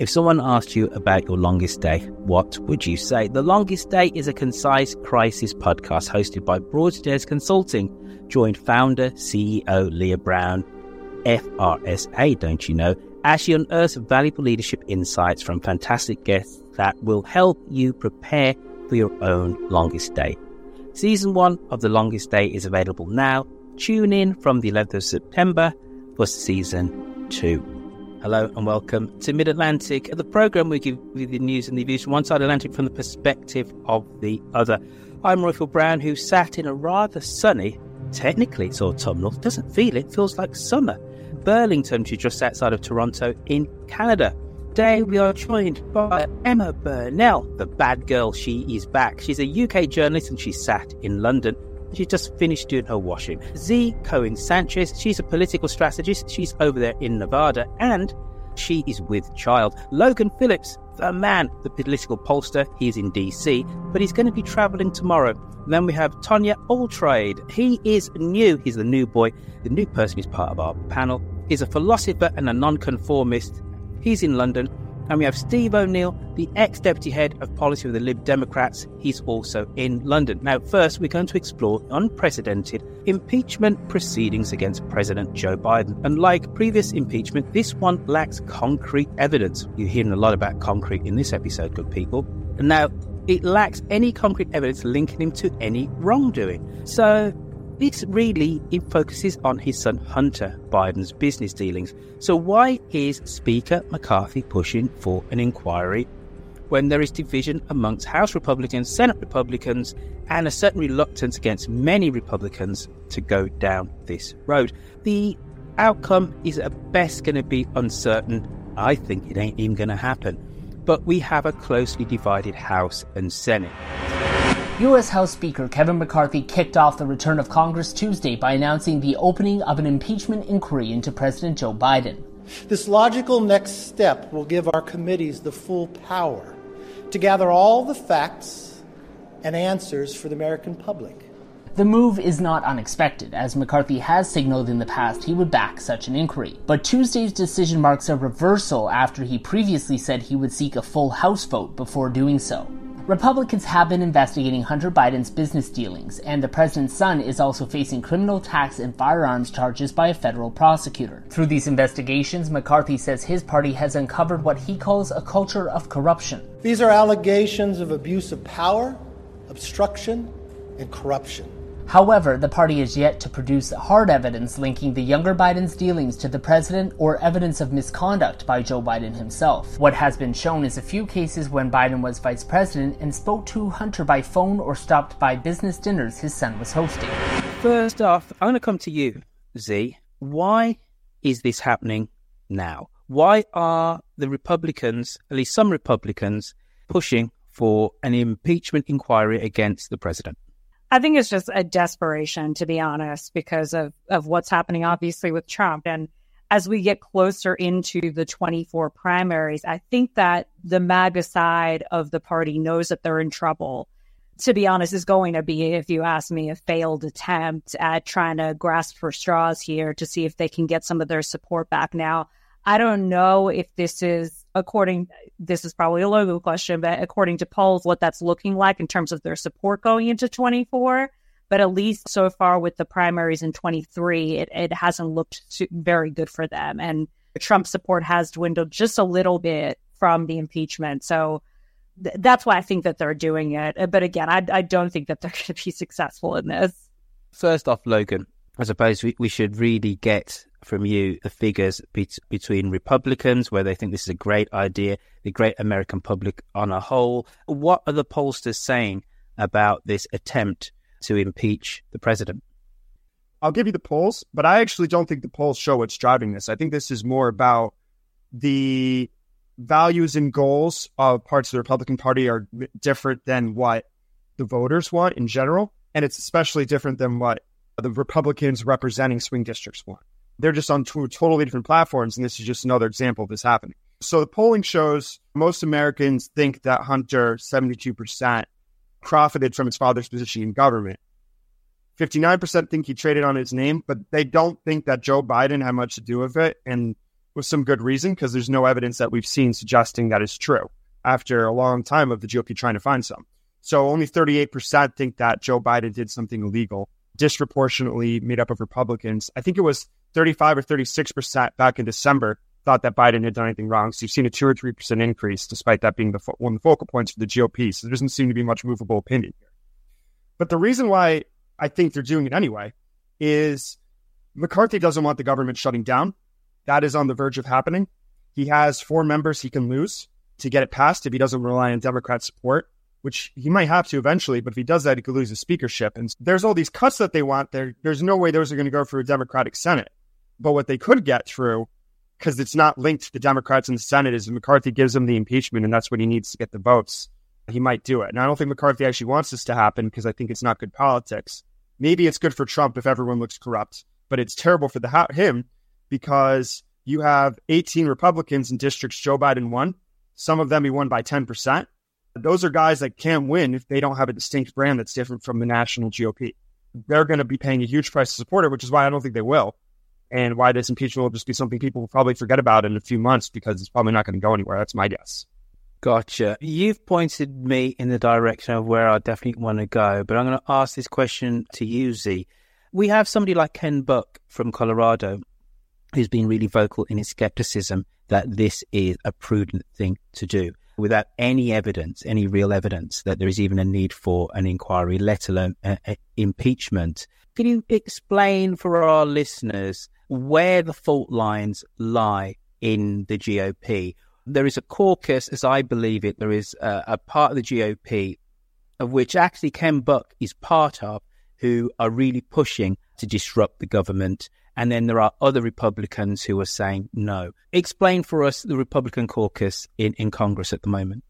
If someone asked you about your longest day, what would you say? The Longest Day is a concise crisis podcast hosted by Broadstairs Consulting, joined founder, CEO Leah Brown, FRSA, don't you know, as she unearths valuable leadership insights from fantastic guests that will help you prepare for your own longest day. Season one of The Longest Day is available now. Tune in from the 11th of September for season two. Hello and welcome to Mid Atlantic, the program we give you the news and the views from one side of Atlantic from the perspective of the other. I'm Roifield Brown, who sat in a rather sunny, technically it's autumnal, doesn't feel it, feels like summer. Burlington, which is just outside of Toronto in Canada. Today we are joined by Emma Burnell, the bad girl. She is back. She's a UK journalist and she sat in London. She just finished doing her washing. Zee Cohen Sanchez, she's a political strategist. She's over there in Nevada and she is with child. Logan Phillips, the man, the political pollster, he's in DC, but he's going to be traveling tomorrow. then we have Tonya Altraide. He is new. He's the new boy, the new person who's part of our panel. He's a philosopher and a nonconformist. He's in London. And we have Steve O'Neill, the ex deputy head of policy of the Lib Democrats. He's also in London. Now, first, we're going to explore unprecedented impeachment proceedings against President Joe Biden. And like previous impeachment, this one lacks concrete evidence. You're hearing a lot about concrete in this episode, good people. And now, it lacks any concrete evidence linking him to any wrongdoing. So, this really it focuses on his son Hunter Biden's business dealings. So why is Speaker McCarthy pushing for an inquiry when there is division amongst House Republicans, Senate Republicans, and a certain reluctance against many Republicans to go down this road? The outcome is at best going to be uncertain. I think it ain't even going to happen. But we have a closely divided House and Senate. U.S. House Speaker Kevin McCarthy kicked off the return of Congress Tuesday by announcing the opening of an impeachment inquiry into President Joe Biden. This logical next step will give our committees the full power to gather all the facts and answers for the American public. The move is not unexpected, as McCarthy has signaled in the past he would back such an inquiry. But Tuesday's decision marks a reversal after he previously said he would seek a full House vote before doing so. Republicans have been investigating Hunter Biden's business dealings, and the president's son is also facing criminal tax and firearms charges by a federal prosecutor. Through these investigations, McCarthy says his party has uncovered what he calls a culture of corruption. These are allegations of abuse of power, obstruction, and corruption. However, the party has yet to produce hard evidence linking the younger Biden's dealings to the president or evidence of misconduct by Joe Biden himself. What has been shown is a few cases when Biden was vice president and spoke to Hunter by phone or stopped by business dinners his son was hosting. First off, I'm going to come to you, Zee. Why is this happening now? Why are the Republicans, at least some Republicans, pushing for an impeachment inquiry against the president? I think it's just a desperation, to be honest, because of, of what's happening, obviously, with Trump. And as we get closer into the 24 primaries, I think that the MAGA side of the party knows that they're in trouble. To be honest, is going to be, if you ask me, a failed attempt at trying to grasp for straws here to see if they can get some of their support back. Now, I don't know if this is according this is probably a Logan question, but according to polls, what that's looking like in terms of their support going into 24. But at least so far with the primaries in 23, it, it hasn't looked very good for them. And Trump support has dwindled just a little bit from the impeachment. So th- that's why I think that they're doing it. Uh, but again, I, I don't think that they're going to be successful in this. First off, Logan, I suppose we, we should really get from you the figures be- between Republicans, where they think this is a great idea, the great American public on a whole. What are the pollsters saying about this attempt to impeach the president? I'll give you the polls, but I actually don't think the polls show what's driving this. I think this is more about the values and goals of parts of the Republican Party are different than what the voters want in general. And it's especially different than what the Republicans representing swing districts want. They're just on two totally different platforms, and this is just another example of this happening. So the polling shows most Americans think that Hunter, 72%, profited from his father's position in government. 59% think he traded on his name, but they don't think that Joe Biden had much to do with it, and with some good reason, because there's no evidence that we've seen suggesting that is true after a long time of the GOP trying to find some. So only 38% think that Joe Biden did something illegal, disproportionately made up of Republicans. I think it was 35 or 36% back in December thought that Biden had done anything wrong. So you've seen a two or 3% increase, despite that being the fo- one of the focal points for the GOP. So there doesn't seem to be much movable opinion here. But the reason why I think they're doing it anyway is McCarthy doesn't want the government shutting down. That is on the verge of happening. He has four members he can lose to get it passed if he doesn't rely on Democrat support, which he might have to eventually. But if he does that, he could lose his speakership. And there's all these cuts that they want. There, there's no way those are going to go for a Democratic Senate. But what they could get through, because it's not linked to the Democrats in the Senate, is McCarthy gives him the impeachment, and that's what he needs to get the votes. He might do it. And I don't think McCarthy actually wants this to happen because I think it's not good politics. Maybe it's good for Trump if everyone looks corrupt, but it's terrible for the him because you have 18 Republicans in districts Joe Biden won. Some of them he won by 10%. Those are guys that can't win if they don't have a distinct brand that's different from the national GOP. They're going to be paying a huge price to support it, which is why I don't think they will and why this impeachment will just be something people will probably forget about in a few months because it's probably not going to go anywhere. That's my guess. Gotcha. You've pointed me in the direction of where I definitely want to go, but I'm going to ask this question to you, Zee. We have somebody like Ken Buck from Colorado who's been really vocal in his skepticism that this is a prudent thing to do without any evidence, any real evidence that there is even a need for an inquiry, let alone a, a impeachment. Can you explain for our listeners where the fault lines lie in the GOP. There is a caucus, as I believe it, there is a, a part of the GOP of which actually Ken Buck is part of, who are really pushing to disrupt the government. And then there are other Republicans who are saying no. Explain for us the Republican caucus in, in Congress at the moment.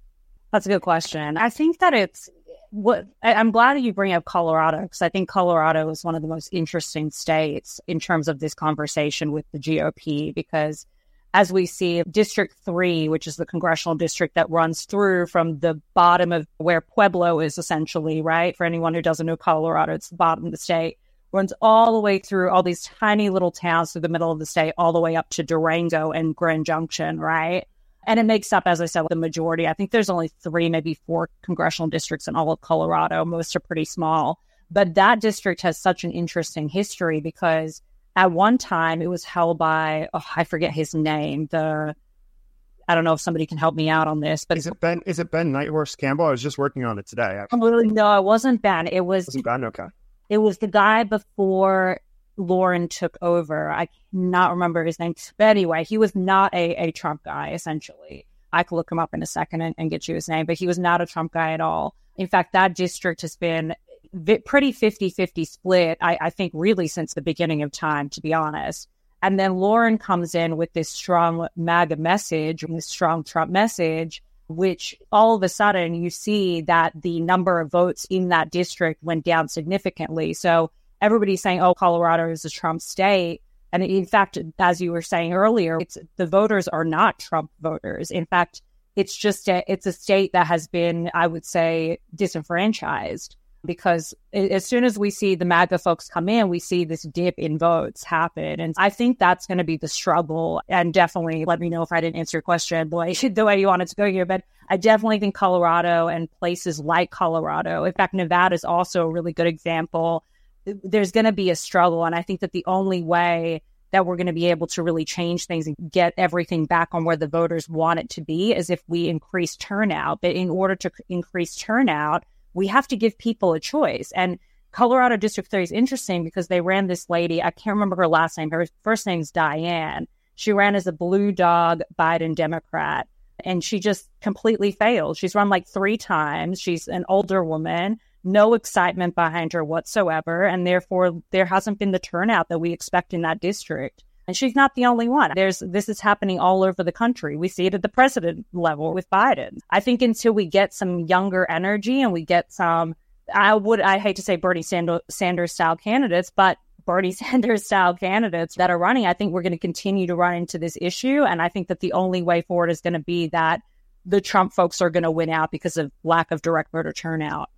That's a good question. I think that it's what I'm glad that you bring up Colorado because I think Colorado is one of the most interesting states in terms of this conversation with the GOP because as we see District 3, which is the congressional district that runs through from the bottom of where Pueblo is essentially, right? For anyone who doesn't know Colorado, it's the bottom of the state, runs all the way through all these tiny little towns through the middle of the state, all the way up to Durango and Grand Junction, right? And it makes up, as I said, the majority. I think there's only three, maybe four congressional districts in all of Colorado. Most are pretty small. But that district has such an interesting history because at one time it was held by, oh, I forget his name. The I don't know if somebody can help me out on this, but is it Ben? Is it Ben Nighthorse Campbell? I was just working on it today. Oh, no, it wasn't Ben. It was wasn't Ben. Okay, it was the guy before Lauren took over. I cannot remember his name. But anyway, he was not a, a Trump guy, essentially. I could look him up in a second and, and, get you his name, but he was not a Trump guy at all. In fact, that district has been pretty 50 50 split, I, I think, really since the beginning of time, to be honest. And then Lauren comes in with this strong MAGA message, this strong Trump message, which all of a sudden you see that the number of votes in that district went down significantly. So everybody's saying, oh, Colorado is a Trump state. And in fact, as you were saying earlier, it's the voters are not Trump voters. In fact, it's just a, it's a state that has been, I would say, disenfranchised because as soon as we see the MAGA folks come in, we see this dip in votes happen. And I think that's going to be the struggle. And definitely let me know if I didn't answer your question the way, the way you wanted to go here. But I definitely think Colorado and places like Colorado, in fact, Nevada is also a really good example. There's going to be a struggle. And I think that the only way that we're going to be able to really change things and get everything back on where the voters want it to be is if we increase turnout. But in order to increase turnout, we have to give people a choice. And Colorado District 30 is interesting because they ran this lady, I can't remember her last name. Her first name's Diane. She ran as a blue dog Biden Democrat and she just completely failed. She's run like three times. She's an older woman, no excitement behind her whatsoever. And therefore, there hasn't been the turnout that we expect in that district. And she's not the only one. There's this is happening all over the country. We see it at the president level with Biden. I think until we get some younger energy and we get some I would I hate to say Bernie Sanders style candidates, but Bernie Sanders style candidates that are running, I think we're going to continue to run into this issue. And I think that the only way forward is going to be that the Trump folks are going to win out because of lack of direct voter turnout.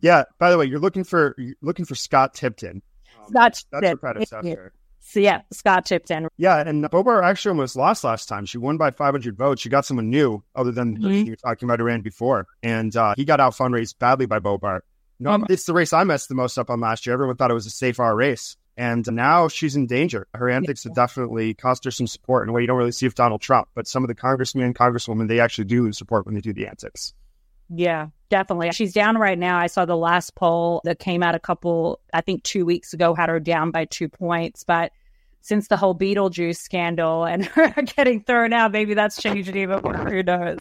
Yeah. By the way, you're looking for you're looking for Scott Tipton. Um, Scott that's her predecessor. So yeah, Scott Tipton. Yeah, and Boebert actually almost lost last time. She won by 500 votes. She got someone new, other than mm-hmm. you were talking about who ran before, and uh, he got out fundraised badly by Boebert. No, um, it's the race I messed the most up on last year. Everyone thought it was a safe R race, and now she's in danger. Her antics yeah. have definitely cost her some support in a way you don't really see with Donald Trump. But some of the congressmen, and congresswomen, they actually do lose support when they do the antics. Yeah, definitely. She's down right now. I saw the last poll that came out a couple, I think two weeks ago, had her down by two points. But since the whole Beetlejuice scandal and her getting thrown out, maybe that's changed even more. Who knows?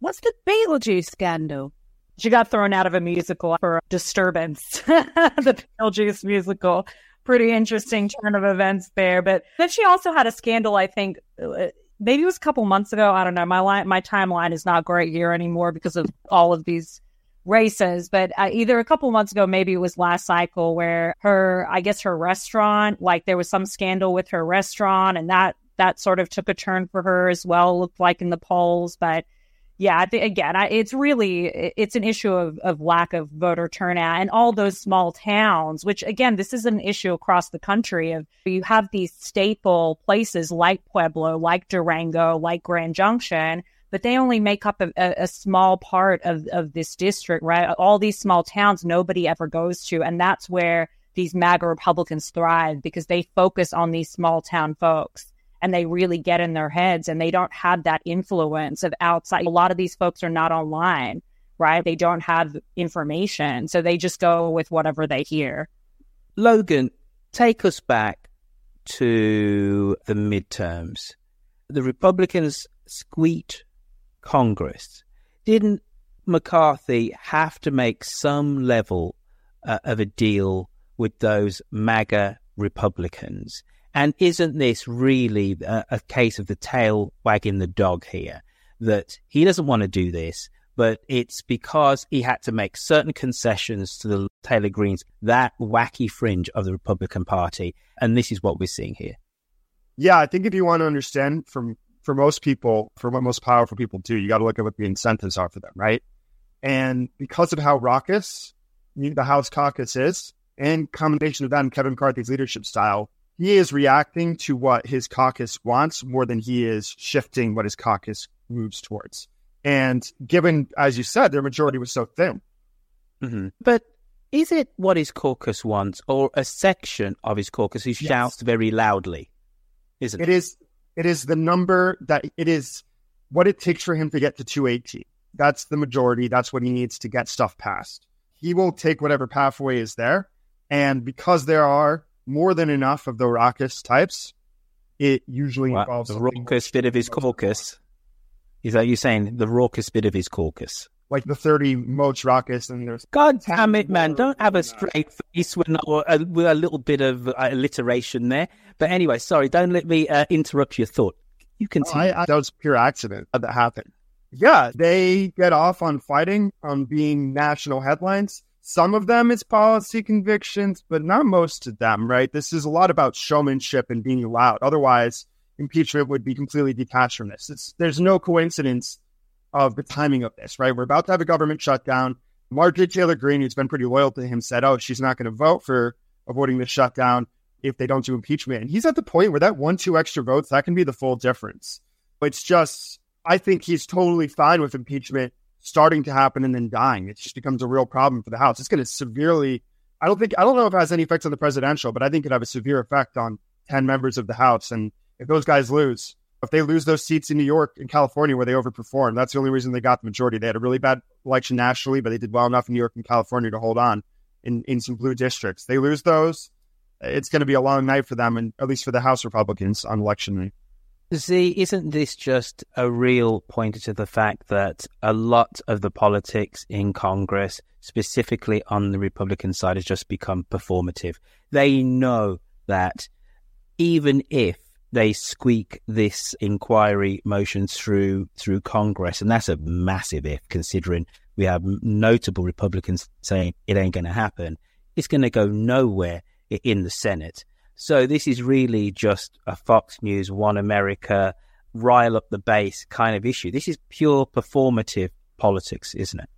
What's the Beetlejuice scandal? She got thrown out of a musical for disturbance, the Beetlejuice musical. Pretty interesting turn of events there. But then she also had a scandal, I think, uh, maybe it was a couple months ago. I don't know. My line, my timeline is not great here anymore because of all of these races. But uh, either a couple months ago, maybe it was last cycle, where her, I guess her restaurant, like there was some scandal with her restaurant, and that that sort of took a turn for her as well. Looked like in the polls, but yeah, I again, I, it's really it's an issue of, of lack of voter turnout and all those small towns. Which again, this is an issue across the country. Of you have these staple places like Pueblo, like Durango, like Grand Junction, but they only make up a, a small part of of this district, right? All these small towns nobody ever goes to, and that's where these MAGA Republicans thrive because they focus on these small town folks and they really get in their heads and they don't have that influence of outside. A lot of these folks are not online, right? They don't have information. So they just go with whatever they hear. Logan, take us back to the midterms. The Republicans squeaked Congress. Didn't McCarthy have to make some level uh, of a deal with those MAGA Republicans? And isn't this really a, a case of the tail wagging the dog here? That he doesn't want to do this, but it's because he had to make certain concessions to the Taylor Greens, that wacky fringe of the Republican Party. And this is what we're seeing here. Yeah, I think if you want to understand from for most people, for what most powerful people do, you got to look at what the incentives are for them, right? And because of how raucous the House caucus is, and combination of that and Kevin McCarthy's leadership style, he is reacting to what his caucus wants more than he is shifting what his caucus moves towards. And given, as you said, their majority was so thin. Mm-hmm. But is it what his caucus wants or a section of his caucus who yes. shouts very loudly? Isn't it? It is, it is the number that it is what it takes for him to get to 280. That's the majority. That's what he needs to get stuff passed. He will take whatever pathway is there. And because there are more than enough of the raucous types, it usually involves the raucous bit of his caucus. Is that you saying the raucous bit of his caucus? Like the 30 most raucous, and there's. God damn it, man. Don't have a straight face with, a, with a little bit of uh, alliteration there. But anyway, sorry, don't let me uh, interrupt your thought. You can. Oh, I, I, that was pure accident that happened. Yeah, they get off on fighting, on being national headlines. Some of them it's policy convictions, but not most of them, right? This is a lot about showmanship and being loud. Otherwise, impeachment would be completely detached from this. It's, there's no coincidence of the timing of this, right? We're about to have a government shutdown. Marjorie Taylor Greene, who's been pretty loyal to him, said, oh, she's not going to vote for avoiding the shutdown if they don't do impeachment. And he's at the point where that one, two extra votes, that can be the full difference. But it's just, I think he's totally fine with impeachment starting to happen and then dying. It just becomes a real problem for the House. It's going to severely, I don't think, I don't know if it has any effects on the presidential, but I think it have a severe effect on 10 members of the House. And if those guys lose, if they lose those seats in New York and California where they overperformed, that's the only reason they got the majority. They had a really bad election nationally, but they did well enough in New York and California to hold on in, in some blue districts. They lose those, it's going to be a long night for them, and at least for the House Republicans on election night. Zee, isn't this just a real pointer to the fact that a lot of the politics in Congress, specifically on the Republican side, has just become performative? They know that even if they squeak this inquiry motion through through Congress, and that's a massive if, considering we have notable Republicans saying it ain't going to happen. It's going to go nowhere in the Senate. So this is really just a Fox News, One America, rile up the base kind of issue. This is pure performative politics, isn't it?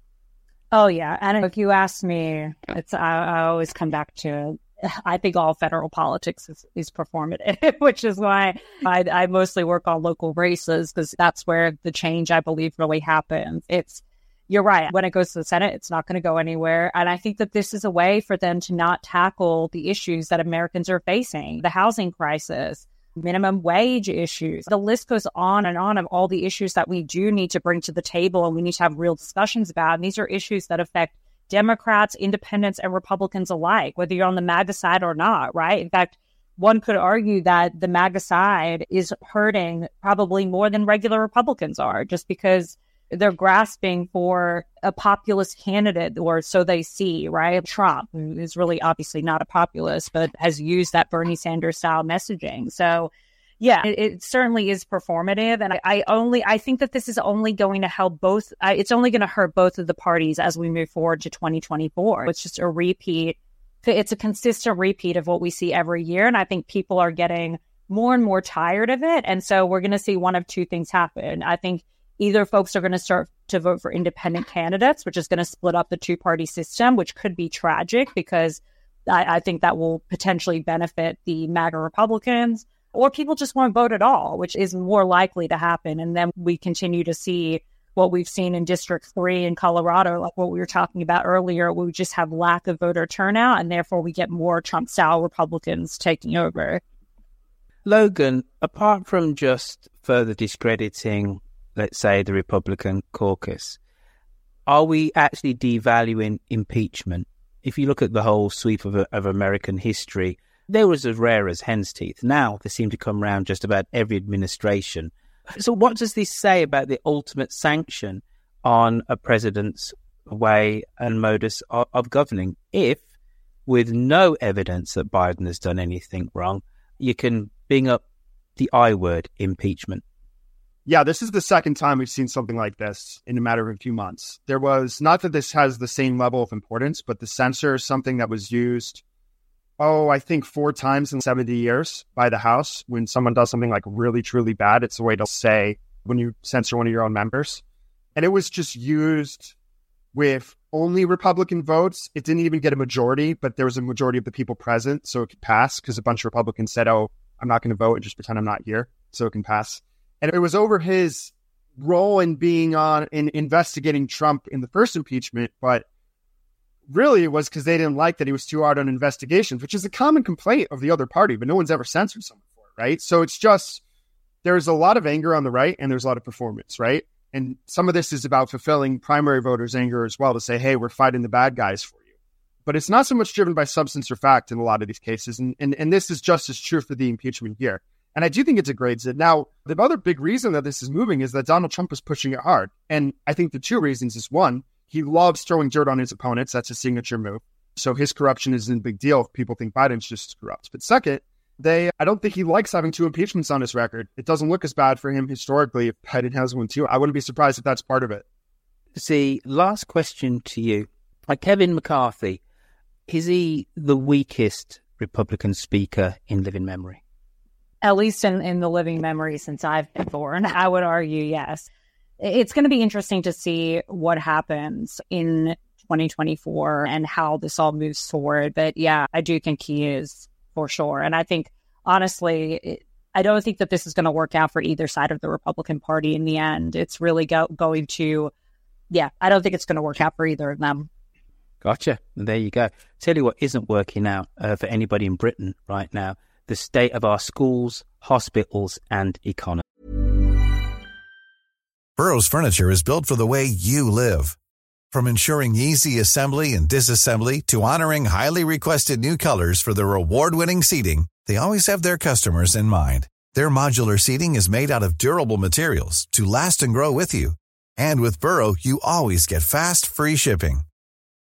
Oh yeah, and if you ask me, it's I, I always come back to. I think all federal politics is, is performative, which is why I, I mostly work on local races because that's where the change I believe really happens. It's you're right. When it goes to the Senate, it's not going to go anywhere. And I think that this is a way for them to not tackle the issues that Americans are facing the housing crisis, minimum wage issues. The list goes on and on of all the issues that we do need to bring to the table and we need to have real discussions about. And these are issues that affect Democrats, independents, and Republicans alike, whether you're on the MAGA side or not, right? In fact, one could argue that the MAGA side is hurting probably more than regular Republicans are, just because they're grasping for a populist candidate, or so they see, right? Trump, who is really obviously not a populist, but has used that Bernie Sanders style messaging. So, yeah, it, it certainly is performative. And I, I, only, I think that this is only going to help both, I, it's only going to hurt both of the parties as we move forward to 2024. It's just a repeat. It's a consistent repeat of what we see every year. And I think people are getting more and more tired of it. And so we're going to see one of two things happen. I think either folks are going to start to vote for independent candidates, which is going to split up the two party system, which could be tragic because I, I, think that will potentially benefit the MAGA Republicans, or people just won't vote at all, which is more likely to happen. And then we continue to see what we've seen in District 3 in Colorado, like what we were talking about earlier, where we just have lack of voter turnout, and therefore we get more Trump style Republicans taking over. Logan, apart from just further discrediting let's say, the Republican caucus, are we actually devaluing impeachment? If you look at the whole sweep of, of American history, they were as rare as hen's teeth. Now they seem to come around just about every administration. So, what does this say about the ultimate sanction on a president's way and modus of, of governing? If, with no evidence that Biden has done anything wrong, you can bring up the I word impeachment yeah, this is the second time we've seen something like this in a matter of a few months. There was not that this has the same level of importance, but the censor is something that was used, oh, I think four times in 70 years by the House. When someone does something like really, truly bad, it's a way to say when you censor one of your own members. And it was just used with only Republican votes. It didn't even get a majority, but there was a majority of the people present, so it could pass because a bunch of Republicans said, oh, I'm not going to vote and just pretend I'm not here, so it can pass and it was over his role in being on in investigating Trump in the first impeachment, but really it was because they didn't like that he was too hard on investigations, which is a common complaint of the other party, but no one's ever censored someone for it, right? So it's just there's a lot of anger on the right and there's a lot of performance, right? And some of this is about fulfilling primary voters' anger as well to say, hey, we're fighting the bad guys for you. But it's not so much driven by substance or fact in a lot of these cases. And, and, and this is just as true for the impeachment here. And I do think it's a great zit. Now, the other big reason that this is moving is that Donald Trump is pushing it hard. And I think the two reasons is one, he loves throwing dirt on his opponents. That's a signature move. So his corruption isn't a big deal if people think Biden's just corrupt. But second, they I don't think he likes having two impeachments on his record. It doesn't look as bad for him historically if Biden has one too. I wouldn't be surprised if that's part of it. Zee, last question to you. Like Kevin McCarthy, is he the weakest Republican speaker in living memory? At least in, in the living memory since I've been born, I would argue yes. It's going to be interesting to see what happens in 2024 and how this all moves forward. But yeah, I do think he is for sure. And I think, honestly, it, I don't think that this is going to work out for either side of the Republican Party in the end. It's really go- going to, yeah, I don't think it's going to work out for either of them. Gotcha. There you go. Tell you what isn't working out uh, for anybody in Britain right now the state of our schools, hospitals, and economy. Burrow's furniture is built for the way you live. From ensuring easy assembly and disassembly to honoring highly requested new colors for their award winning seating, they always have their customers in mind. Their modular seating is made out of durable materials to last and grow with you. And with Burrow, you always get fast, free shipping.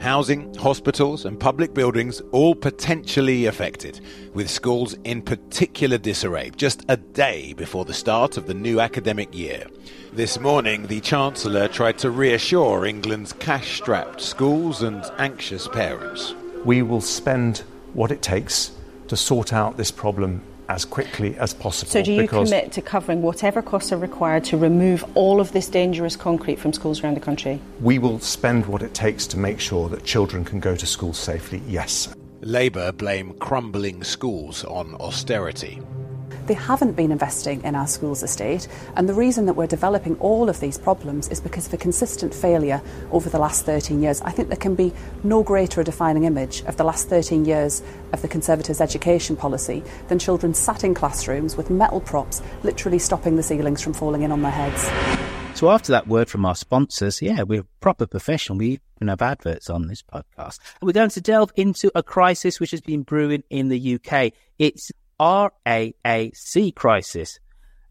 Housing, hospitals, and public buildings all potentially affected, with schools in particular disarray just a day before the start of the new academic year. This morning, the Chancellor tried to reassure England's cash strapped schools and anxious parents. We will spend what it takes to sort out this problem as quickly as possible. So, do you commit to covering whatever costs are required to remove all of this dangerous concrete from schools around the country? we will spend what it takes to make sure that children can go to school safely? Yes. Labour blame crumbling schools on austerity. They haven't been investing in our schools estate, and the reason that we're developing all of these problems is because of a consistent failure over the last 13 years. I think there can be no greater a defining image of the last 13 years of the Conservatives' education policy than children sat in classrooms with metal props literally stopping the ceilings from falling in on their heads. So after that word from our sponsors, yeah, we're proper professional. We even have adverts on this podcast. We're going to delve into a crisis which has been brewing in the UK. It's RAAC crisis.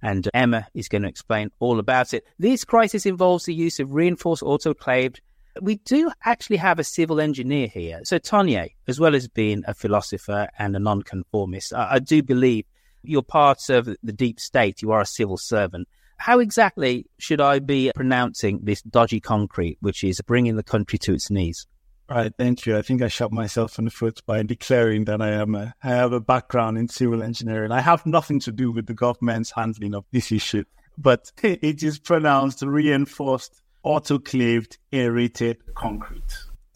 And Emma is going to explain all about it. This crisis involves the use of reinforced autoclaved. We do actually have a civil engineer here. So Tonya, as well as being a philosopher and a nonconformist, I, I do believe you're part of the deep state. You are a civil servant. How exactly should I be pronouncing this dodgy concrete, which is bringing the country to its knees? Right, thank you. I think I shot myself in the foot by declaring that I am a, I have a background in civil engineering. I have nothing to do with the government's handling of this issue, but it is pronounced reinforced autoclaved aerated concrete.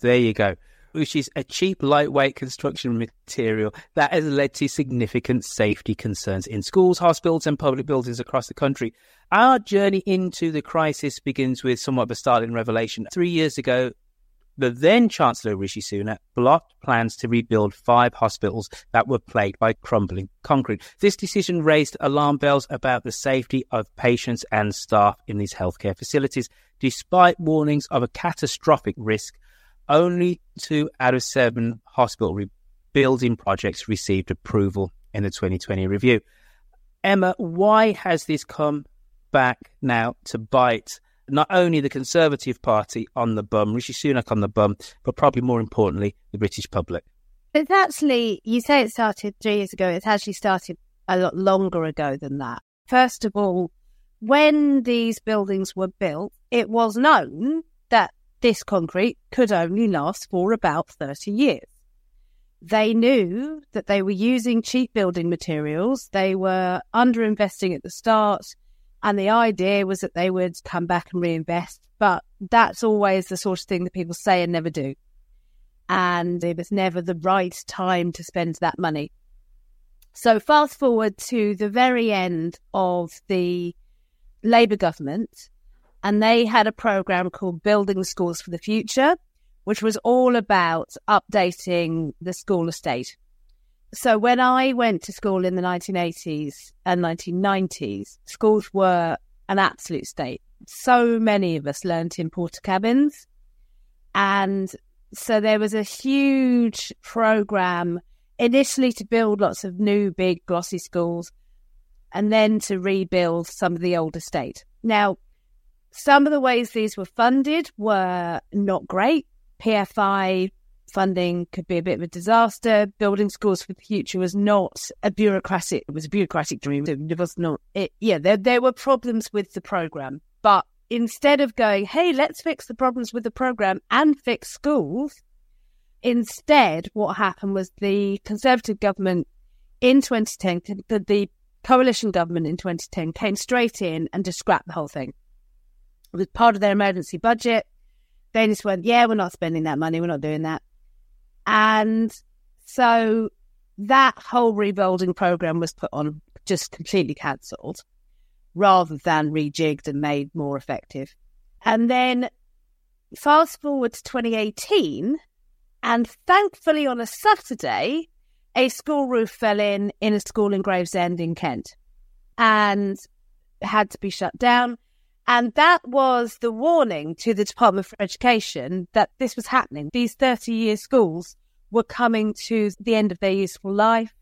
There you go. Which is a cheap, lightweight construction material that has led to significant safety concerns in schools, hospitals, and public buildings across the country. Our journey into the crisis begins with somewhat of a startling revelation. Three years ago, the then Chancellor Rishi Sunak blocked plans to rebuild five hospitals that were plagued by crumbling concrete. This decision raised alarm bells about the safety of patients and staff in these healthcare facilities. Despite warnings of a catastrophic risk, only two out of seven hospital rebuilding projects received approval in the 2020 review. Emma, why has this come back now to bite not only the Conservative Party on the bum, Rishi Sunak on the bum, but probably more importantly, the British public? It's actually, you say it started three years ago. It's actually started a lot longer ago than that. First of all, when these buildings were built, it was known that this concrete could only last for about 30 years. They knew that they were using cheap building materials. They were underinvesting at the start. And the idea was that they would come back and reinvest. But that's always the sort of thing that people say and never do and it was never the right time to spend that money. So, fast forward to the very end of the Labour government, and they had a program called Building Schools for the Future, which was all about updating the school estate. So, when I went to school in the 1980s and 1990s, schools were an absolute state. So many of us learnt in Portakabins. and so there was a huge program initially to build lots of new, big, glossy schools and then to rebuild some of the old estate. Now, some of the ways these were funded were not great. PFI funding could be a bit of a disaster. Building schools for the future was not a bureaucratic, it was a bureaucratic dream. It was not, it, yeah, there, there were problems with the program, but instead of going, hey, let's fix the problems with the program and fix schools, instead, what happened was the Conservative government in 2010, the, the coalition government in 2010 came straight in and just scrapped the whole thing. It was part of their emergency budget. They just went, yeah, we're not spending that money. We're not doing that. And so that whole rebuilding program was put on, just completely cancelled rather than rejigged and made more effective. And then fast forward to 2018, and thankfully on a Saturday, a school roof fell in in a school in Gravesend in Kent and had to be shut down. And that was the warning to the Department for Education that this was happening. These 30 year schools were coming to the end of their useful life.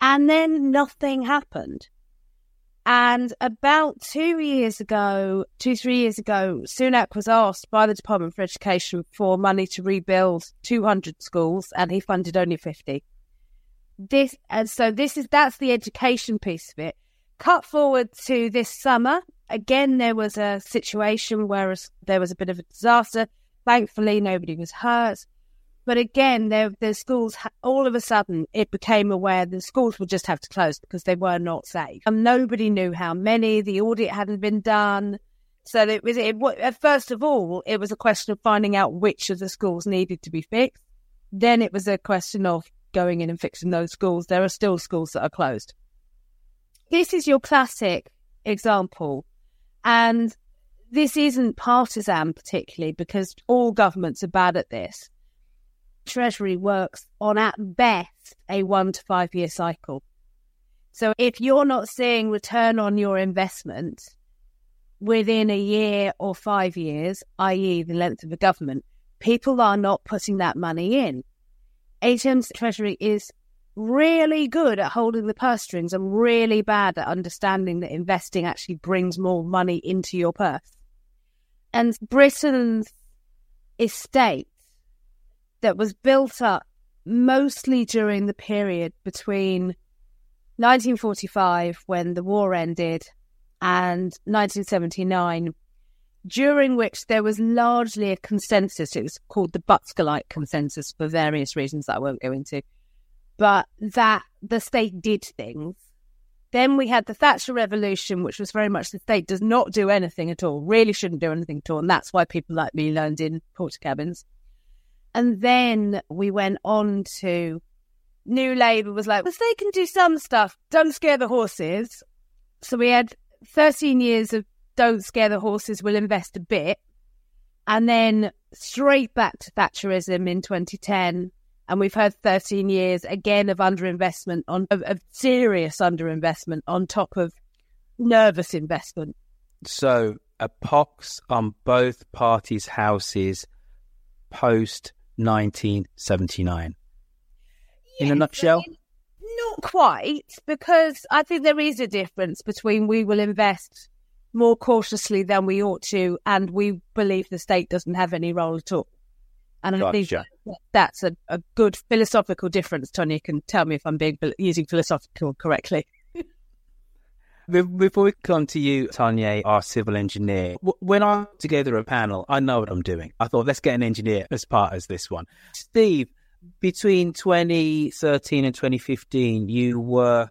And then nothing happened. And about two years ago, two, three years ago, Sunak was asked by the Department for Education for money to rebuild 200 schools, and he funded only 50. This, and so this is, that's the education piece of it. Cut forward to this summer. Again, there was a situation where there was a bit of a disaster. Thankfully, nobody was hurt. But again, the, the schools, all of a sudden, it became aware the schools would just have to close because they were not safe. And nobody knew how many, the audit hadn't been done. So it was, it, first of all, it was a question of finding out which of the schools needed to be fixed. Then it was a question of going in and fixing those schools. There are still schools that are closed. This is your classic example. And this isn't partisan particularly because all governments are bad at this. Treasury works on at best a one to five year cycle. So if you're not seeing return on your investment within a year or five years, i.e., the length of a government, people are not putting that money in. HM's Treasury is really good at holding the purse strings and really bad at understanding that investing actually brings more money into your purse. And Britain's estate that was built up mostly during the period between 1945, when the war ended, and 1979, during which there was largely a consensus. It was called the Butskellite consensus for various reasons that I won't go into, but that the state did things. Then we had the Thatcher Revolution, which was very much the state does not do anything at all, really shouldn't do anything at all. And that's why people like me learned in Portakabins. And then we went on to New Labour was like, well, they can do some stuff. Don't scare the horses. So we had 13 years of don't scare the horses, we'll invest a bit. And then straight back to Thatcherism in 2010. And we've had 13 years again of underinvestment on of, of serious underinvestment on top of nervous investment. So a pox on both parties' houses post 1979. In a nutshell? I mean, not quite, because I think there is a difference between we will invest more cautiously than we ought to, and we believe the state doesn't have any role at all. And I Gotcha. think that's a, a good philosophical difference. Tonya can tell me if I'm being using philosophical correctly. Before we come to you, Tonya, our civil engineer, when I put together a panel, I know what I'm doing. I thought, let's get an engineer as part of this one. Steve, between 2013 and 2015, you were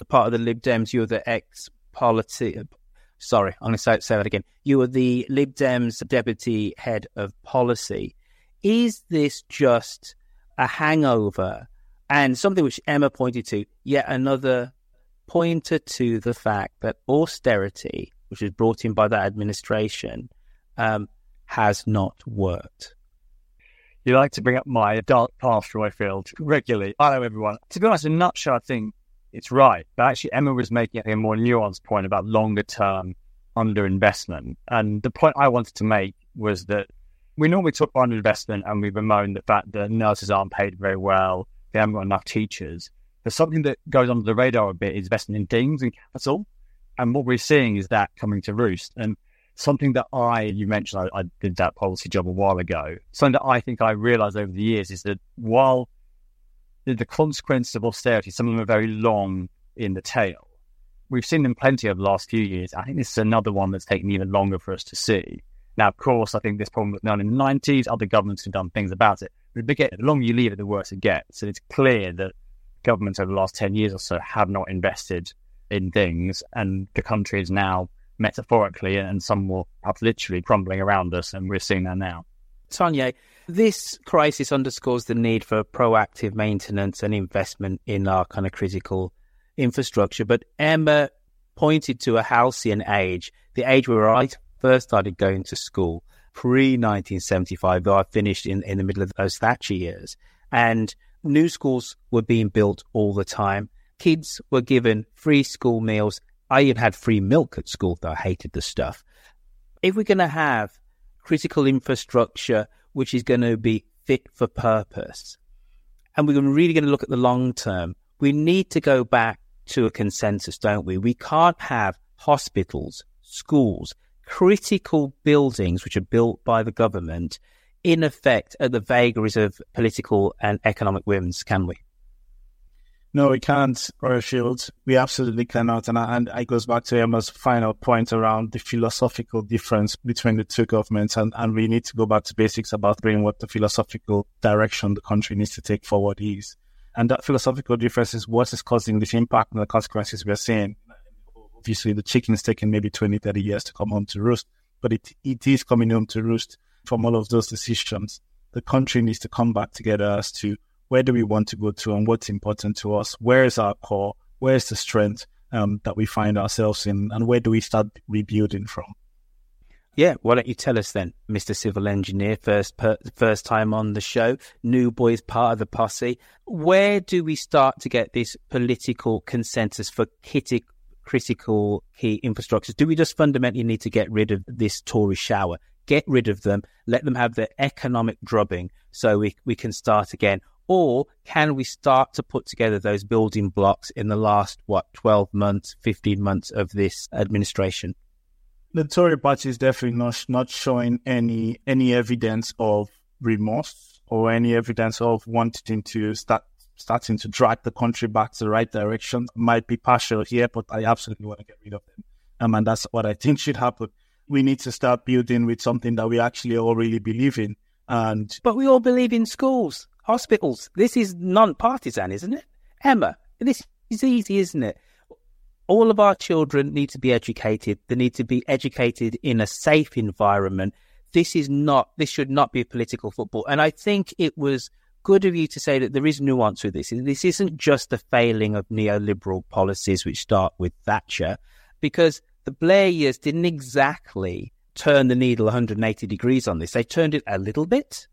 a part of the Lib Dems. You were the ex polity. Sorry, I'm going to say, say that again. You were the Lib Dems deputy head of policy. Is this just a hangover and something which Emma pointed to, yet another pointer to the fact that austerity, which was brought in by that administration, um, has not worked. You like to bring up my dark past, Roifield, regularly. Hello, everyone. To be honest, in a nutshell, I think it's right. But actually, Emma was making a more nuanced point about longer term underinvestment. And the point I wanted to make was that we normally talk about investment and we bemoan the fact that nurses aren't paid very well, they haven't got enough teachers. But something that goes under the radar a bit is investing in things and capital. And what we're seeing is that coming to roost. And something that I, you mentioned, I, I did that policy job a while ago. Something that I think I realized over the years is that while the, the consequences of austerity, some of them are very long in the tail. We've seen them plenty over the last few years. I think this is another one that's taken even longer for us to see. Now, of course, I think this problem was known in the 90s. Other governments have done things about it. But the longer you leave it, the worse it gets. And it's clear that governments over the last 10 years or so have not invested in things. And the country is now metaphorically and some more perhaps literally crumbling around us. And we're seeing that now. Tonya, this crisis underscores the need for proactive maintenance and investment in our kind of critical infrastructure. But Emma pointed to a halcyon age, the age where I first started going to school, pre 1975, though I finished in, in the middle of those Thatcher years. And new schools were being built all the time. Kids were given free school meals. I even had free milk at school, though I hated the stuff. If we're going to have critical infrastructure which is going to be fit for purpose, and we're really going to look at the long term, we need to go back to a consensus, don't we? We can't have hospitals, schools, critical buildings which are built by the government in effect at the vagaries of political and economic whims, can we? No, we can't, Roifield. We absolutely cannot. And, and it goes back to Emma's final point around the philosophical difference between the two governments. And, and we need to go back to basics about bringing what the philosophical direction the country needs to take forward is. And that philosophical difference is what is causing this impact and the consequences we're seeing. Obviously, the chicken is taking maybe 20, 30 years to come home to roost, but it, it is coming home to roost from all of those decisions. The country needs to come back together as to where do we want to go to and what's important to us? Where is our core? Where is the strength um, that we find ourselves in? And where do we start rebuilding from? Yeah, why don't you tell us then, Mr. Civil Engineer, first per, first time on the show, new boys part of the posse. Where do we start to get this political consensus for kitty, critical key infrastructures? Do we just fundamentally need to get rid of this Tory shower? Get rid of them, let them have their economic drubbing so we, we can start again. Or can we start to put together those building blocks in the last, what, 12 months, 15 months of this administration? The Tory party is definitely not, not showing any any evidence of remorse or any evidence of wanting to start starting to drag the country back to the right direction. Might be partial here, but I absolutely want to get rid of them. Um, and that's what I think should happen. We need to start building with something that we actually all really believe in. And but we all believe in schools hospitals. This is non-partisan, isn't it? Emma, this is easy, isn't it? All of our children need to be educated. They need to be educated in a safe environment. This is not, this should not be political football. And I think it was good of you to say that there is nuance with this. This isn't just the failing of neoliberal policies which start with Thatcher, because the Blair years didn't exactly turn the needle 180 degrees on this. They turned it a little bit,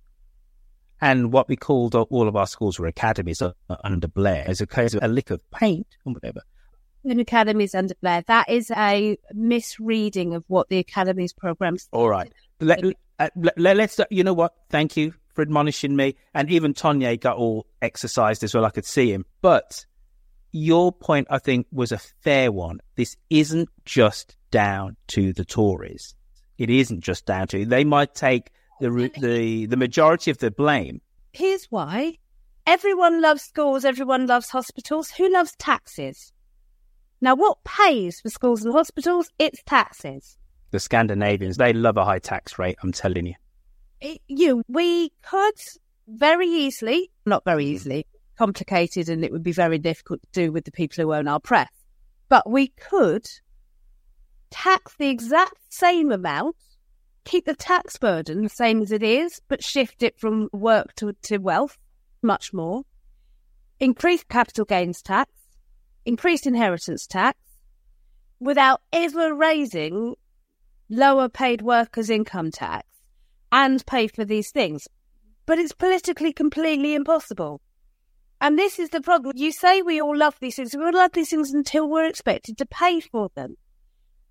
and what we called all of our schools were academies uh, uh, under Blair as a case of a lick of paint and whatever. In academies under Blair, that is a misreading of what the academies programs. All right, let, uh, let, us uh, You know what? Thank you for admonishing me. And even Tonya got all exercised as well. I could see him. But your point, I think, was a fair one. This isn't just down to the Tories. It isn't just down to. They might take the the the majority of the blame. Here's why: everyone loves schools, everyone loves hospitals. Who loves taxes? Now, what pays for schools and hospitals? It's taxes. The Scandinavians they love a high tax rate. I'm telling you. It, you, we could very easily, not very easily, complicated, and it would be very difficult to do with the people who own our press. But we could tax the exact same amount, keep the tax burden the same as it is, but shift it from work to, to wealth much more, increase capital gains tax, increase inheritance tax, without ever raising lower paid workers' income tax and pay for these things. But it's politically completely impossible. And this is the problem. You say we all love these things. We all love these things until we're expected to pay for them.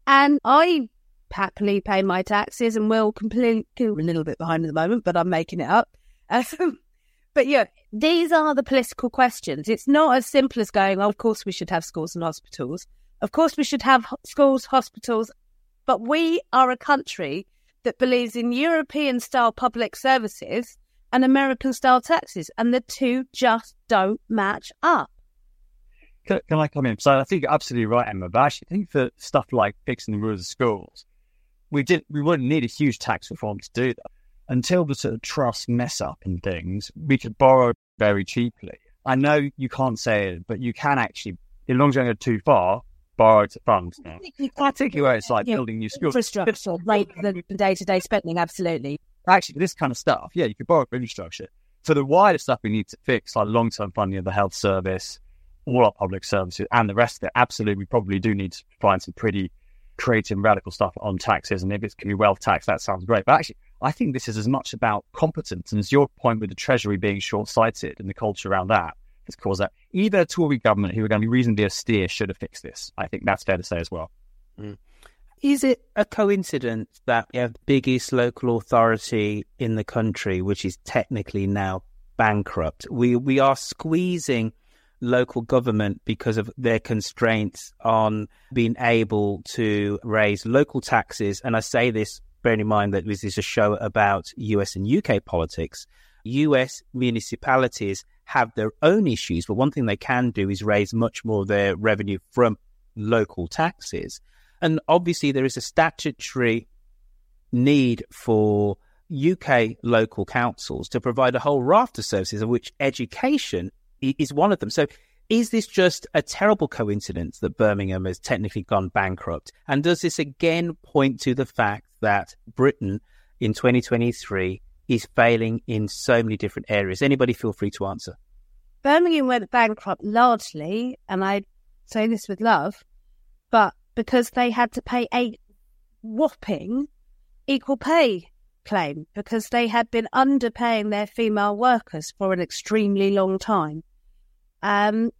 And I happily pay my taxes and will completely, a little bit behind at the moment, but I'm making it up. Um, but yeah, these are the political questions. It's not as simple as going, oh, of course we should have schools and hospitals. Of course we should have schools, hospitals. But we are a country that believes in European style public services and American style taxes, and the two just don't match up. Can, can, I come in? So I think you're absolutely right, Emma. But actually, I think for stuff like fixing the rules of schools, we did we wouldn't need a huge tax reform to do that. Until the sort of Truss mess up and things, we could borrow very cheaply. I know you can't say it, but you can actually, as long as you don't go too far, borrow funds. Now. Particularly where it's like building new schools. Infrastructure, like the day to day spending, absolutely. Actually, for this kind of stuff, yeah, you could borrow for infrastructure. For the wider stuff we need to fix, like long term funding of the health service, all our public services, and the rest of it, absolutely, we probably do need to find some pretty creative, radical stuff on taxes. And if it can be wealth tax, that sounds great. But actually, I think this is as much about competence. And as your point with the Treasury being short sighted and the culture around that has caused that, either a Tory government who are going to be reasonably austere should have fixed this. I think that's fair to say as well. Mm. Is it a coincidence that we have the biggest local authority in the country, which is technically now bankrupt? We we are squeezing local government because of their constraints on being able to raise local taxes. And I say this bearing in mind that this is a show about US and UK politics. US municipalities have their own issues, but one thing they can do is raise much more of their revenue from local taxes. And obviously, there is a statutory need for UK local councils to provide a whole raft of services, of which education is one of them. So, is this just a terrible coincidence that Birmingham has technically gone bankrupt? And does this again point to the fact that Britain in 2023 is failing in so many different areas? Anybody feel free to answer. Birmingham went bankrupt largely, and I say this with love, but because they had to pay a whopping equal pay claim because they had been underpaying their female workers for an extremely long time. Um,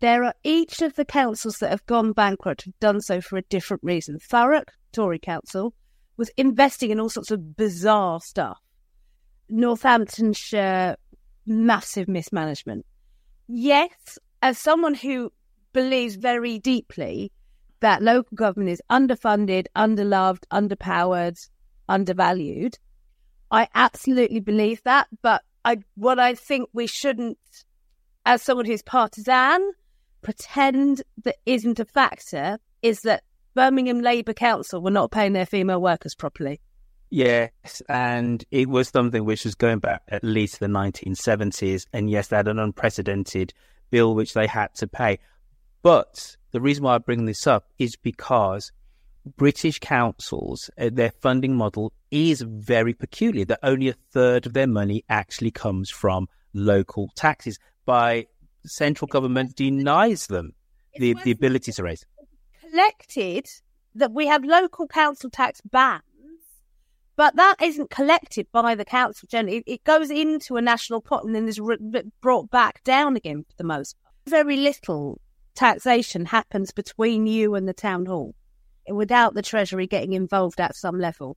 there are each of the councils that have gone bankrupt have done so for a different reason. Thurrock, Tory council, was investing in all sorts of bizarre stuff. Northamptonshire, massive mismanagement. Yes, as someone who believes very deeply that local government is underfunded, underloved, underpowered, undervalued. I absolutely believe that, but I what I think we shouldn't, as someone who's partisan, pretend that isn't a factor is that Birmingham Labour Council were not paying their female workers properly. Yes, and it was something which was going back at least to the 1970s, and yes, they had an unprecedented bill which they had to pay. But the reason why I bring this up is because British councils, uh, their funding model is very peculiar, that only a third of their money actually comes from local taxes. By central government denies them the, the ability to raise. Collected that we have local council tax bans, but that isn't collected by the council generally. It, goes into a national pot and then is re- brought back down again for the most part. Very little taxation happens between you and the town hall without the Treasury getting involved at some level.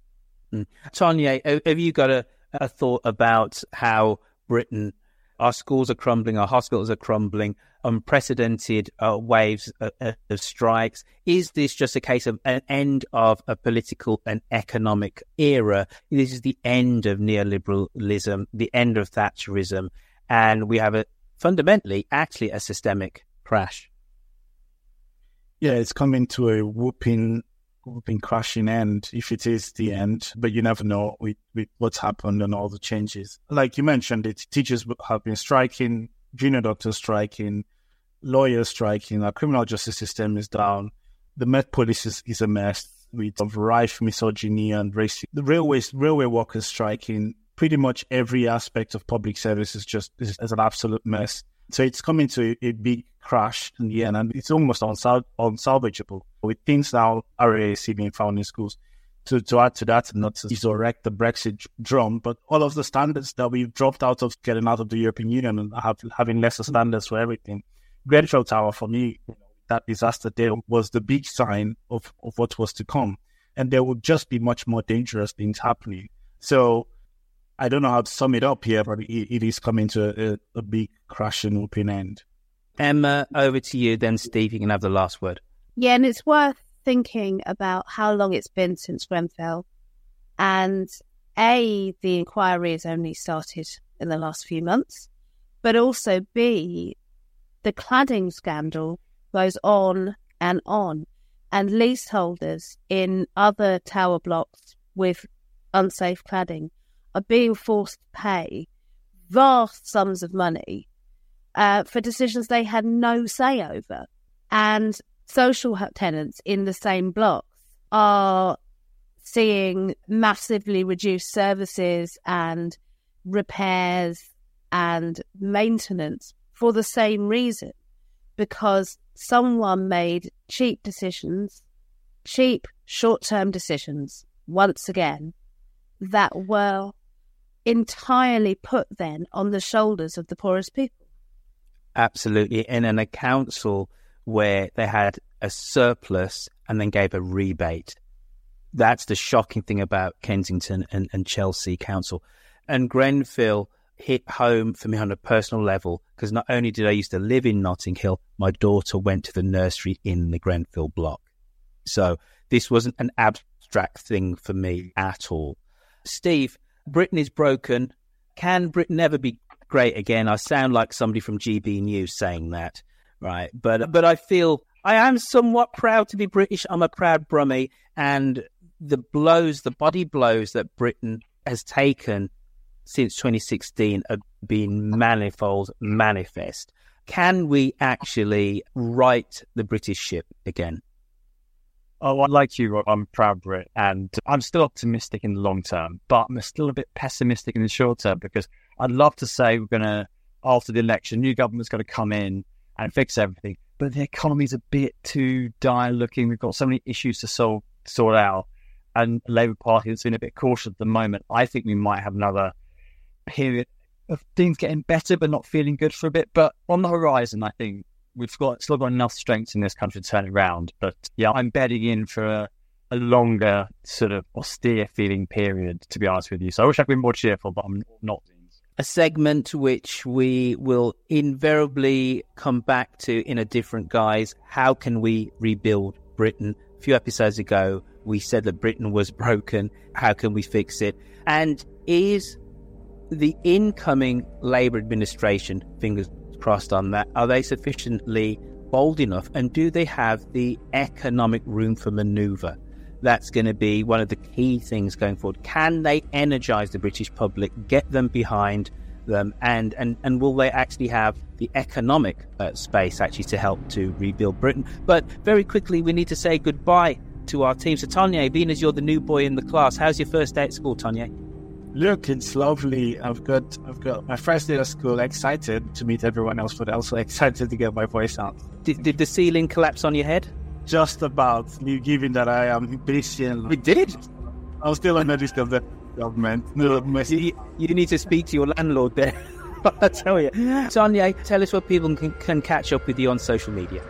Mm. Tonya, have you got a, a thought about how Britain, our schools are crumbling, our hospitals are crumbling, unprecedented uh, waves of, of, strikes? Is this just a case of an end of a political and economic era? This is the end of neoliberalism, the end of Thatcherism, and we have a fundamentally actually a systemic crash. Yeah, it's coming to a whooping, whooping crashing end if it is the end. But you never know with, with what's happened and all the changes. Like you mentioned, it teachers have been striking, junior doctors striking, lawyers striking. Our criminal justice system is down. The Met Police is, is a mess with of rife misogyny and racism. The railways, railway workers striking. Pretty much every aspect of public service is just is, is an absolute mess. So it's coming to a, a big crash in the end, and it's almost unsal- unsalvageable. With things now RAAC being found in schools, to, to add to that, not to resurrect the Brexit drum, but all of the standards that we've dropped out of getting out of the European Union and have, having lesser standards for everything. Grenfell Tower, for me, that disaster there was the big sign of, of what was to come. And there would just be much more dangerous things happening. So I don't know how to sum it up here, but it, it is coming to a, a big crash and open end. Emma, over to you. Then Steve, you can have the last word. Yeah, and it's worth thinking about how long it's been since Grenfell. And A, the inquiry has only started in the last few months, but also B, the cladding scandal goes on and on. And leaseholders in other tower blocks with unsafe cladding are being forced to pay vast sums of money uh, for decisions they had no say over. And social tenants in the same blocks are seeing massively reduced services and repairs and maintenance for the same reason because someone made cheap decisions, cheap short term decisions, once again, that were entirely put then on the shoulders of the poorest people. Absolutely. And in a council where they had a surplus and then gave a rebate. That's the shocking thing about Kensington and, and Chelsea Council. And Grenfell hit home for me on a personal level because not only did I used to live in Notting Hill, my daughter went to the nursery in the Grenfell block. So this wasn't an abstract thing for me at all. Steve, Britain is broken. Can Britain ever be great again? I sound like somebody from GB News saying that, right? But but I feel I am somewhat proud to be British. I'm a proud Brummie, and the blows, the body blows that Britain has taken since 2016 have been manifold, manifest. Can we actually right the British ship again? Oh, like you, I'm proud Brit, and I'm still optimistic in the long term, but I'm still a bit pessimistic in the short term because I'd love to say we're going to, after the election, new government's going to come in and fix everything, but the economy's a bit too dire looking. We've got so many issues to solve, sort out, and the Labour Party has been a bit cautious at the moment. I think we might have another period of things getting better, but not feeling good for a bit. But on the horizon, I think we've got still got enough strength in this country to turn it around. But yeah, I'm betting in for a, a longer sort of austere feeling period, to be honest with you. So I wish I could be more cheerful, but I'm not. A segment which we will invariably come back to in a different guise. How can we rebuild Britain? A few episodes ago, we said that Britain was broken. How can we fix it? And is the incoming Labour administration, fingers crossed on that. Are they sufficiently bold enough? And do they have the economic room for maneuver? That's going to be one of the key things going forward. Can they energize the British public, get them behind them, and, and, and will they actually have the economic uh, space actually to help to rebuild Britain? But very quickly, we need to say goodbye to our team. So, Tonya, being as you're the new boy in the class, how's your first day at school, Tonya? Look, it's lovely. I've got I've got my first day of school. Excited to meet everyone else, but also excited to get my voice out. Did, did the ceiling collapse on your head? Just about. Given that I am British, we did. I'm still on the list of the government. No, you, you need to speak to your landlord there. But I tell you, Tonya, tell us where people can, can catch up with you on social media.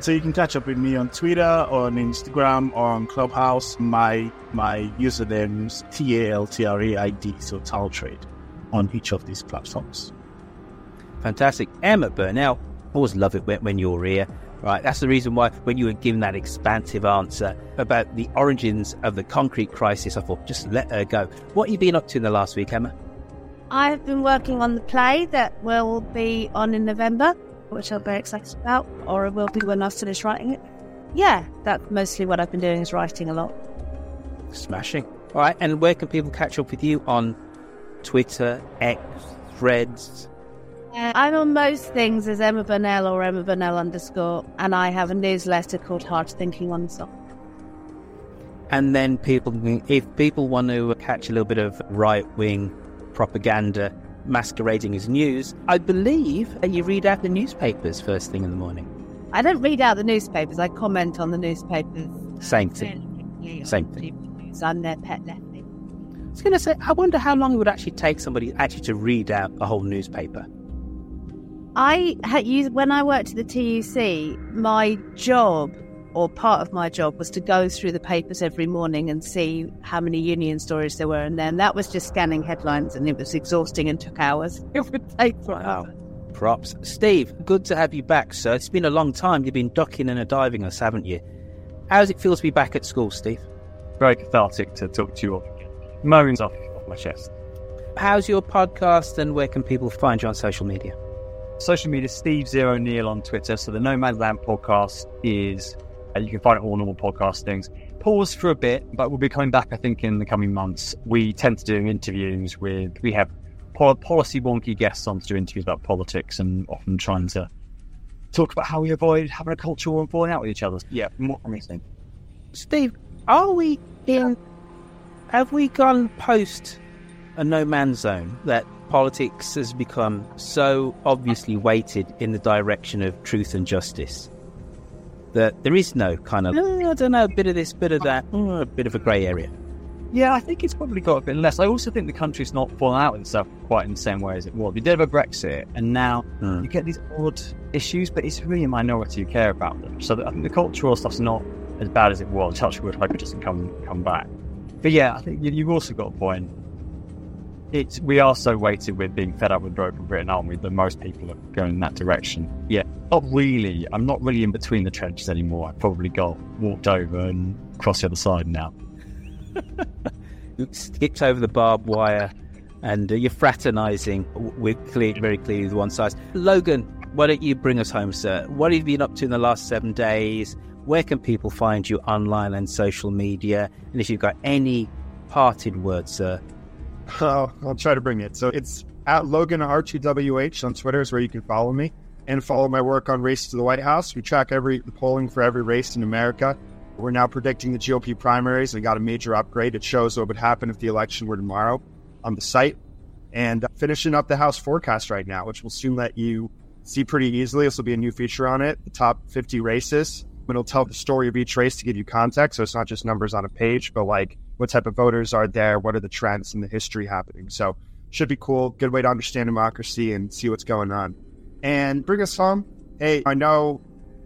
So you can catch up with me on Twitter, on Instagram, or on Clubhouse. My my username's T A L T R A I D, so Taltrade, on each of these platforms. Fantastic. Emma Burnell, always love it when, when you're here. Right, that's the reason why when you were given that expansive answer about the origins of the concrete crisis, I thought just let her go. What have you been up to in the last week, Emma? I've been working on the play that will be on in November, which I'm very excited about, or it will be when I've finished writing it. Yeah, that's mostly what I've been doing is writing a lot. Smashing. All right, and where can people catch up with you on Twitter, X, Threads? Uh, I'm on most things as Emma Burnell or Emma Burnell underscore, and I have a newsletter called Hard Thinking on Song. And then people, if people want to catch a little bit of right wing propaganda masquerading as news, I believe that you read out the newspapers first thing in the morning. I don't read out the newspapers. I comment on the newspapers. Same uh, thing. Same thing. I'm their pet lefty. I was going to say, I wonder how long it would actually take somebody actually to read out a whole newspaper. I had used when I worked at the TUC, my job or part of my job was to go through the papers every morning and see how many union stories there were, and then that was just scanning headlines, and it was exhausting and took hours. It would take forever. Wow. Props, Steve. Good to have you back, sir. It's been a long time. You've been ducking and a diving us, haven't you? How does it feel to be back at school, Steve? Very cathartic to talk to you all. Moans off, off my chest. How's your podcast, and where can people find you on social media? Social media, Steve Zero Neil on Twitter. So the Nomad Nomadland podcast is, Uh, you can find it all normal podcast things. Pause for a bit, but we'll be coming back, I think, in the coming months. We tend to do interviews with, we have policy wonky guests on to do interviews about politics and often trying to talk about how we avoid having a cultural war and falling out with each other. Yeah, more promising. Steve, are we in, have we gone post a no man's zone that politics has become so obviously weighted in the direction of truth and justice that there is no kind of, oh, I don't know, a bit of this, bit of that, oh, a bit of a grey area. Yeah, I think it's probably got a bit less. I also think the country's not fallen out with itself quite in the same way as it was. We did have a Brexit, and now mm. you get these odd issues, but it's really a minority who care about them. So I think the cultural stuff's not as bad as it was. Touchwood, hope it doesn't come come back. But yeah, I think you've also got a point it's we are so weighted with being fed up with broken Britain, aren't we? That most people are going in that direction. Yeah, not really. I'm not really in between the trenches anymore. I probably got walked over and crossed the other side now. skipped over the barbed wire, and uh, you're fraternising with clear, very clearly the one side. Logan, why don't you bring us home, sir? What have you been up to in the last seven days? Where can people find you online and social media? And if you've got any parted words, sir, Oh, I'll try to bring it. So it's at Logan R2WH on Twitter is where you can follow me and follow my work on Race to the White House. We track every polling for every race in America. We're now predicting the GOP primaries. We got a major upgrade. It shows what would happen if the election were tomorrow on the site. And uh, finishing up the House forecast right now, which will soon let you see pretty easily. This will be a new feature on it. The top 50 races. It'll tell the story of each race to give you context. So it's not just numbers on a page, but like what type of voters are there, what are the trends and the history happening. So should be cool, good way to understand democracy and see what's going on. And bring us home. Hey, I know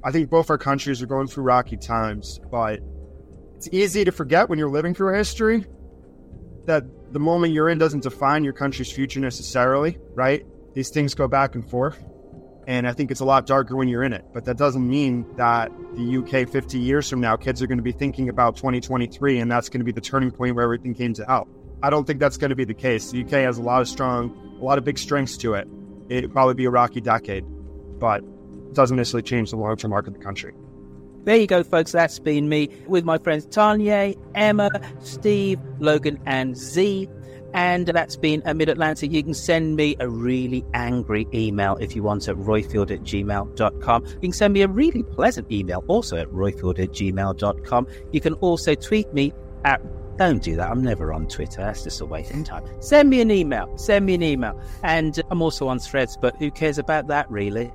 I think both our countries are going through rocky times, but it's easy to forget when you're living through history that the moment you're in doesn't define your country's future necessarily, right? These things go back and forth. And I think it's a lot darker when you're in it. But that doesn't mean that the UK 50 years from now, kids are going to be thinking about 2023 and that's going to be the turning point where everything came to hell. I don't think that's going to be the case. The UK has a lot of strong, a lot of big strengths to it. It'd probably be a rocky decade, but it doesn't necessarily change the long term arc of the country. There you go, folks. That's been me with my friends Tonya, Emma, Steve, Logan, and Zee and that's been a Mid Atlantic. You can send me a really angry email if you want at roifield at gmail.com. You can send me a really pleasant email also at roifield at gmail.com. You can also tweet me at don't do that. I'm never on Twitter. That's just a waste of time. Send me an email. Send me an email. And I'm also on threads, but who cares about that really?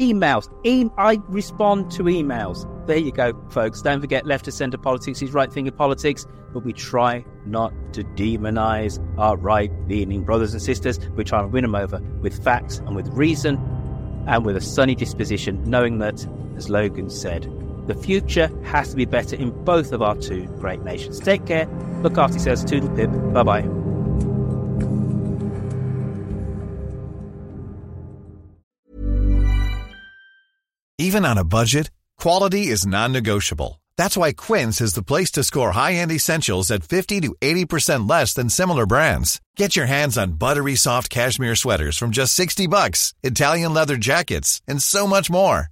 Emails. E- I respond to emails. There you go, folks. Don't forget left of centre politics is right finger politics, but we try not to demonize our right leaning brothers and sisters. We try and win them over with facts and with reason and with a sunny disposition, knowing that, as Logan said, the future has to be better in both of our two great nations. Take care. Look after yourselves. Toodle pip. Bye bye. Even on a budget, quality is non-negotiable. That's why Quince is the place to score high-end essentials at 50 to 80% less than similar brands. Get your hands on buttery soft cashmere sweaters from just 60 bucks, Italian leather jackets, and so much more.